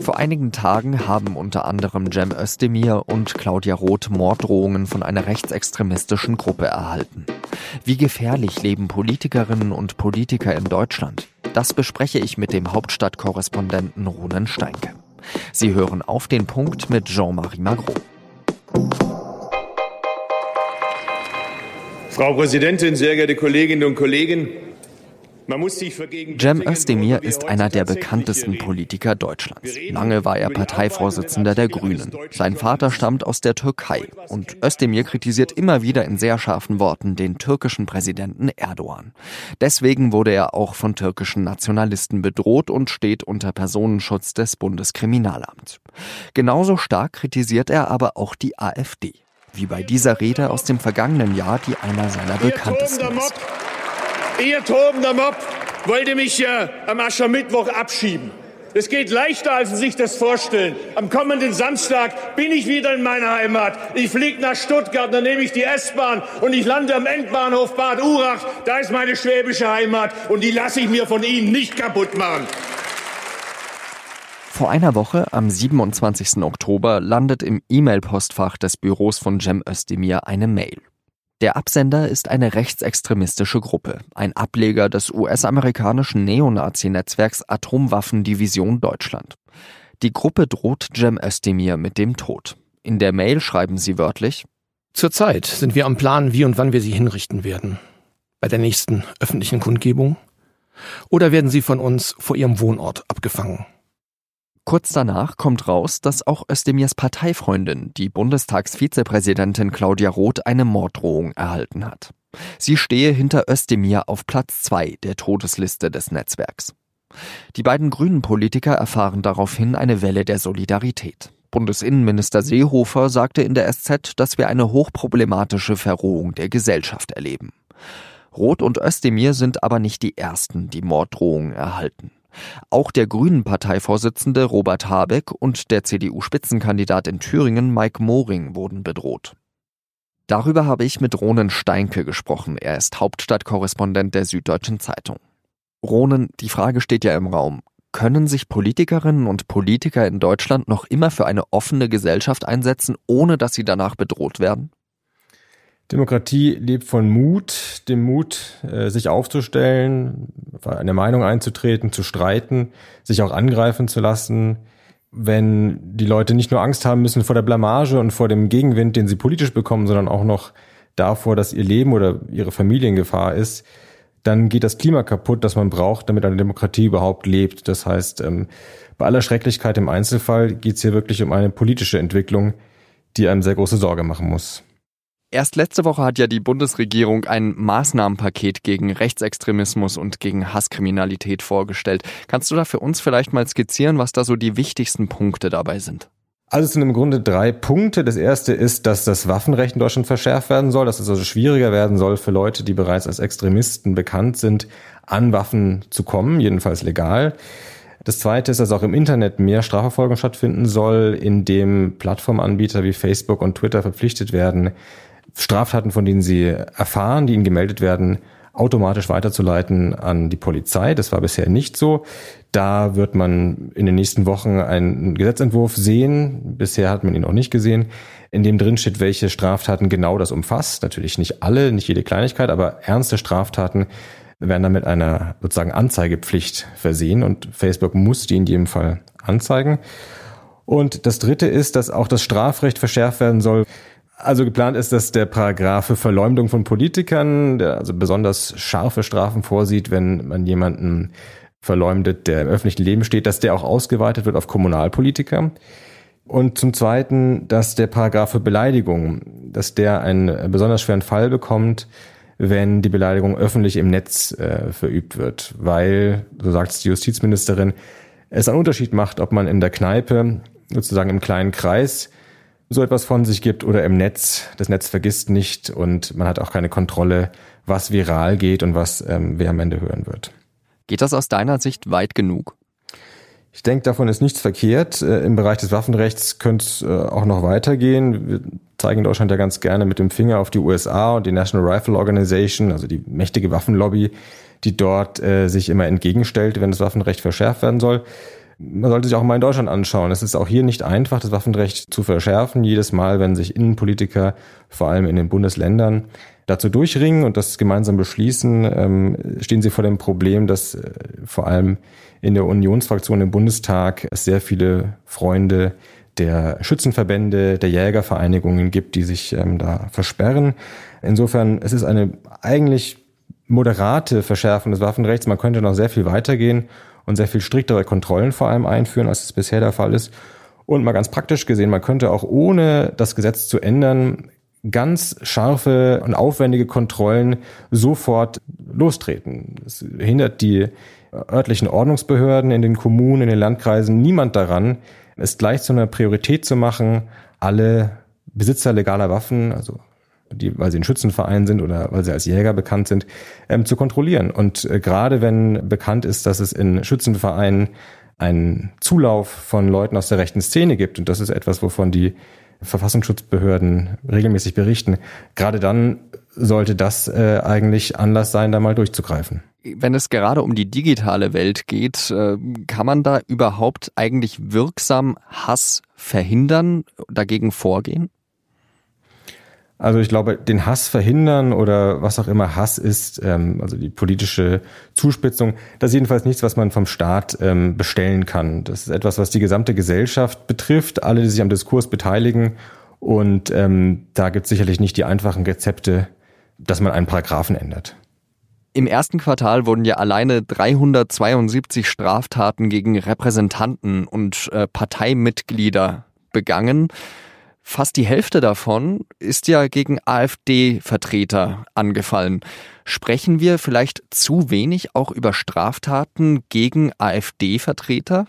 Vor einigen Tagen haben unter anderem Cem Özdemir und Claudia Roth Morddrohungen von einer rechtsextremistischen Gruppe erhalten. Wie gefährlich leben Politikerinnen und Politiker in Deutschland? Das bespreche ich mit dem Hauptstadtkorrespondenten Ronen Steinke. Sie hören auf den Punkt mit Jean-Marie Magro. Frau Präsidentin, sehr geehrte Kolleginnen und Kollegen! Cem Özdemir ist einer der bekanntesten Politiker Deutschlands. Lange war er Parteivorsitzender der Grünen. Sein Vater stammt aus der Türkei und Özdemir kritisiert immer wieder in sehr scharfen Worten den türkischen Präsidenten Erdogan. Deswegen wurde er auch von türkischen Nationalisten bedroht und steht unter Personenschutz des Bundeskriminalamts. Genauso stark kritisiert er aber auch die AfD. Wie bei dieser Rede aus dem vergangenen Jahr, die einer seiner bekanntesten ist. Ihr tobender Mob wollte mich ja am Aschermittwoch abschieben. Es geht leichter, als Sie sich das vorstellen. Am kommenden Samstag bin ich wieder in meiner Heimat. Ich fliege nach Stuttgart, dann nehme ich die S-Bahn und ich lande am Endbahnhof Bad Urach. Da ist meine schwäbische Heimat und die lasse ich mir von Ihnen nicht kaputt machen. Vor einer Woche, am 27. Oktober, landet im E-Mail-Postfach des Büros von Cem Özdemir eine Mail. Der Absender ist eine rechtsextremistische Gruppe, ein Ableger des US-amerikanischen Neonazi-Netzwerks Atomwaffendivision Deutschland. Die Gruppe droht Cem Özdemir mit dem Tod. In der Mail schreiben sie wörtlich Zurzeit sind wir am Plan, wie und wann wir sie hinrichten werden. Bei der nächsten öffentlichen Kundgebung? Oder werden sie von uns vor ihrem Wohnort abgefangen? Kurz danach kommt raus, dass auch Özdemirs Parteifreundin, die Bundestagsvizepräsidentin Claudia Roth, eine Morddrohung erhalten hat. Sie stehe hinter Özdemir auf Platz zwei der Todesliste des Netzwerks. Die beiden grünen Politiker erfahren daraufhin eine Welle der Solidarität. Bundesinnenminister Seehofer sagte in der SZ, dass wir eine hochproblematische Verrohung der Gesellschaft erleben. Roth und Özdemir sind aber nicht die ersten, die Morddrohungen erhalten. Auch der Grünen-Parteivorsitzende Robert Habeck und der CDU-Spitzenkandidat in Thüringen Mike Moring wurden bedroht. Darüber habe ich mit Ronen Steinke gesprochen. Er ist Hauptstadtkorrespondent der Süddeutschen Zeitung. Ronen, die Frage steht ja im Raum. Können sich Politikerinnen und Politiker in Deutschland noch immer für eine offene Gesellschaft einsetzen, ohne dass sie danach bedroht werden? Demokratie lebt von Mut, dem Mut, äh, sich aufzustellen, eine Meinung einzutreten, zu streiten, sich auch angreifen zu lassen. Wenn die Leute nicht nur Angst haben müssen vor der Blamage und vor dem Gegenwind, den sie politisch bekommen, sondern auch noch davor, dass ihr Leben oder ihre Familie in Gefahr ist, dann geht das Klima kaputt, das man braucht, damit eine Demokratie überhaupt lebt. Das heißt, ähm, bei aller Schrecklichkeit im Einzelfall geht es hier wirklich um eine politische Entwicklung, die einem sehr große Sorge machen muss. Erst letzte Woche hat ja die Bundesregierung ein Maßnahmenpaket gegen Rechtsextremismus und gegen Hasskriminalität vorgestellt. Kannst du da für uns vielleicht mal skizzieren, was da so die wichtigsten Punkte dabei sind? Also es sind im Grunde drei Punkte. Das erste ist, dass das Waffenrecht in Deutschland verschärft werden soll, dass es also schwieriger werden soll für Leute, die bereits als Extremisten bekannt sind, an Waffen zu kommen, jedenfalls legal. Das zweite ist, dass auch im Internet mehr Strafverfolgung stattfinden soll, indem Plattformanbieter wie Facebook und Twitter verpflichtet werden, Straftaten, von denen sie erfahren, die ihnen gemeldet werden, automatisch weiterzuleiten an die Polizei. Das war bisher nicht so. Da wird man in den nächsten Wochen einen Gesetzentwurf sehen. Bisher hat man ihn noch nicht gesehen, in dem drin steht, welche Straftaten genau das umfasst. Natürlich nicht alle, nicht jede Kleinigkeit, aber ernste Straftaten werden dann mit einer sozusagen Anzeigepflicht versehen und Facebook muss die in jedem Fall anzeigen. Und das dritte ist, dass auch das Strafrecht verschärft werden soll. Also geplant ist, dass der Paragraph für Verleumdung von Politikern, der also besonders scharfe Strafen vorsieht, wenn man jemanden verleumdet, der im öffentlichen Leben steht, dass der auch ausgeweitet wird auf Kommunalpolitiker. Und zum Zweiten, dass der Paragraph für Beleidigung, dass der einen besonders schweren Fall bekommt, wenn die Beleidigung öffentlich im Netz äh, verübt wird, weil, so sagt es die Justizministerin, es einen Unterschied macht, ob man in der Kneipe, sozusagen im kleinen Kreis, so etwas von sich gibt oder im Netz. Das Netz vergisst nicht und man hat auch keine Kontrolle, was viral geht und was ähm, wer am Ende hören wird. Geht das aus deiner Sicht weit genug? Ich denke, davon ist nichts verkehrt. Äh, Im Bereich des Waffenrechts könnte es äh, auch noch weitergehen. Wir zeigen in Deutschland ja ganz gerne mit dem Finger auf die USA und die National Rifle Organization, also die mächtige Waffenlobby, die dort äh, sich immer entgegenstellt, wenn das Waffenrecht verschärft werden soll. Man sollte sich auch mal in Deutschland anschauen. Es ist auch hier nicht einfach, das Waffenrecht zu verschärfen. Jedes Mal, wenn sich Innenpolitiker, vor allem in den Bundesländern, dazu durchringen und das gemeinsam beschließen, ähm, stehen sie vor dem Problem, dass äh, vor allem in der Unionsfraktion im Bundestag es sehr viele Freunde der Schützenverbände, der Jägervereinigungen gibt, die sich ähm, da versperren. Insofern, es ist eine eigentlich moderate Verschärfung des Waffenrechts. Man könnte noch sehr viel weitergehen und sehr viel striktere Kontrollen vor allem einführen, als es bisher der Fall ist. Und mal ganz praktisch gesehen, man könnte auch ohne das Gesetz zu ändern ganz scharfe und aufwendige Kontrollen sofort lostreten. Es hindert die örtlichen Ordnungsbehörden in den Kommunen, in den Landkreisen niemand daran, es gleich zu einer Priorität zu machen, alle Besitzer legaler Waffen, also die, weil sie ein Schützenverein sind oder weil sie als Jäger bekannt sind, ähm, zu kontrollieren. Und äh, gerade wenn bekannt ist, dass es in Schützenvereinen einen Zulauf von Leuten aus der rechten Szene gibt, und das ist etwas, wovon die Verfassungsschutzbehörden regelmäßig berichten, gerade dann sollte das äh, eigentlich Anlass sein, da mal durchzugreifen. Wenn es gerade um die digitale Welt geht, äh, kann man da überhaupt eigentlich wirksam Hass verhindern, dagegen vorgehen? Also ich glaube, den Hass verhindern oder was auch immer Hass ist, ähm, also die politische Zuspitzung, das ist jedenfalls nichts, was man vom Staat ähm, bestellen kann. Das ist etwas, was die gesamte Gesellschaft betrifft, alle, die sich am Diskurs beteiligen. Und ähm, da gibt es sicherlich nicht die einfachen Rezepte, dass man einen Paragraphen ändert. Im ersten Quartal wurden ja alleine 372 Straftaten gegen Repräsentanten und äh, Parteimitglieder begangen. Fast die Hälfte davon ist ja gegen AfD-Vertreter angefallen. Sprechen wir vielleicht zu wenig auch über Straftaten gegen AfD-Vertreter?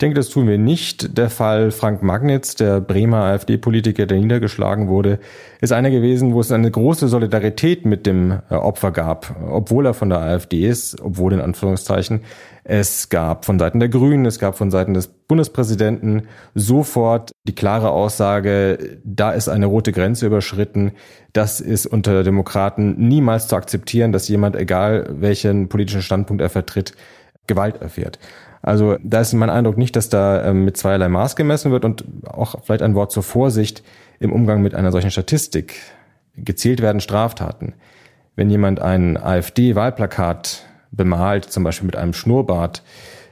Ich denke, das tun wir nicht. Der Fall Frank Magnitz, der Bremer AfD-Politiker, der niedergeschlagen wurde, ist einer gewesen, wo es eine große Solidarität mit dem äh, Opfer gab, obwohl er von der AfD ist, obwohl in Anführungszeichen. Es gab von Seiten der Grünen, es gab von Seiten des Bundespräsidenten sofort die klare Aussage, da ist eine rote Grenze überschritten. Das ist unter Demokraten niemals zu akzeptieren, dass jemand, egal welchen politischen Standpunkt er vertritt, Gewalt erfährt. Also da ist mein Eindruck nicht, dass da ähm, mit zweierlei Maß gemessen wird und auch vielleicht ein Wort zur Vorsicht im Umgang mit einer solchen Statistik. Gezählt werden Straftaten. Wenn jemand ein AfD-Wahlplakat bemalt, zum Beispiel mit einem Schnurrbart,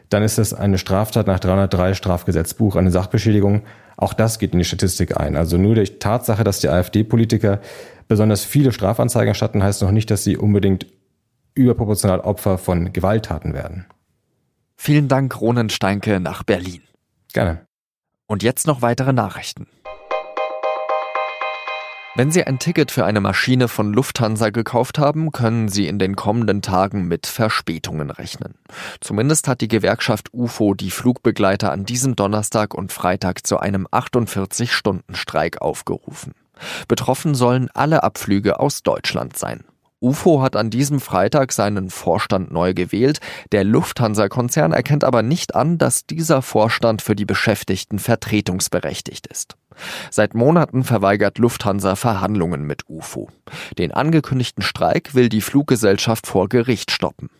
dann ist das eine Straftat nach 303 Strafgesetzbuch, eine Sachbeschädigung. Auch das geht in die Statistik ein. Also nur durch Tatsache, dass die AfD-Politiker besonders viele Strafanzeigen erstatten, heißt noch nicht, dass sie unbedingt überproportional Opfer von Gewalttaten werden. Vielen Dank, Ronen Steinke, nach Berlin. Gerne. Und jetzt noch weitere Nachrichten. Wenn Sie ein Ticket für eine Maschine von Lufthansa gekauft haben, können Sie in den kommenden Tagen mit Verspätungen rechnen. Zumindest hat die Gewerkschaft UFO die Flugbegleiter an diesem Donnerstag und Freitag zu einem 48-Stunden-Streik aufgerufen. Betroffen sollen alle Abflüge aus Deutschland sein. UFO hat an diesem Freitag seinen Vorstand neu gewählt. Der Lufthansa-Konzern erkennt aber nicht an, dass dieser Vorstand für die Beschäftigten vertretungsberechtigt ist. Seit Monaten verweigert Lufthansa Verhandlungen mit UFO. Den angekündigten Streik will die Fluggesellschaft vor Gericht stoppen.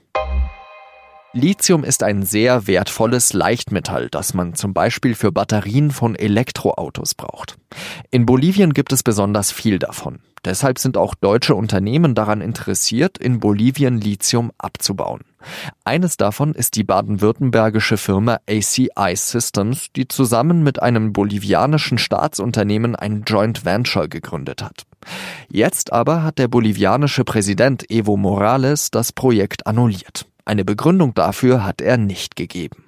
Lithium ist ein sehr wertvolles Leichtmetall, das man zum Beispiel für Batterien von Elektroautos braucht. In Bolivien gibt es besonders viel davon. Deshalb sind auch deutsche Unternehmen daran interessiert, in Bolivien Lithium abzubauen. Eines davon ist die baden-württembergische Firma ACI Systems, die zusammen mit einem bolivianischen Staatsunternehmen ein Joint Venture gegründet hat. Jetzt aber hat der bolivianische Präsident Evo Morales das Projekt annulliert. Eine Begründung dafür hat er nicht gegeben.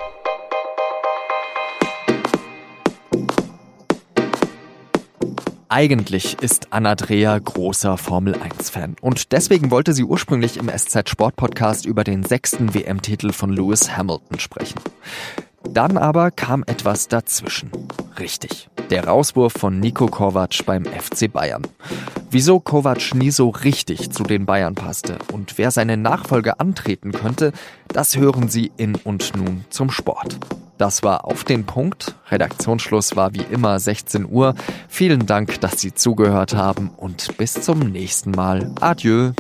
Eigentlich ist Anna-Drea großer Formel-1-Fan und deswegen wollte sie ursprünglich im SZ-Sport-Podcast über den sechsten WM-Titel von Lewis Hamilton sprechen. Dann aber kam etwas dazwischen. Richtig. Der Rauswurf von Nico Kovac beim FC Bayern. Wieso Kovac nie so richtig zu den Bayern passte und wer seine Nachfolge antreten könnte, das hören Sie in und nun zum Sport. Das war auf den Punkt. Redaktionsschluss war wie immer 16 Uhr. Vielen Dank, dass Sie zugehört haben und bis zum nächsten Mal. Adieu.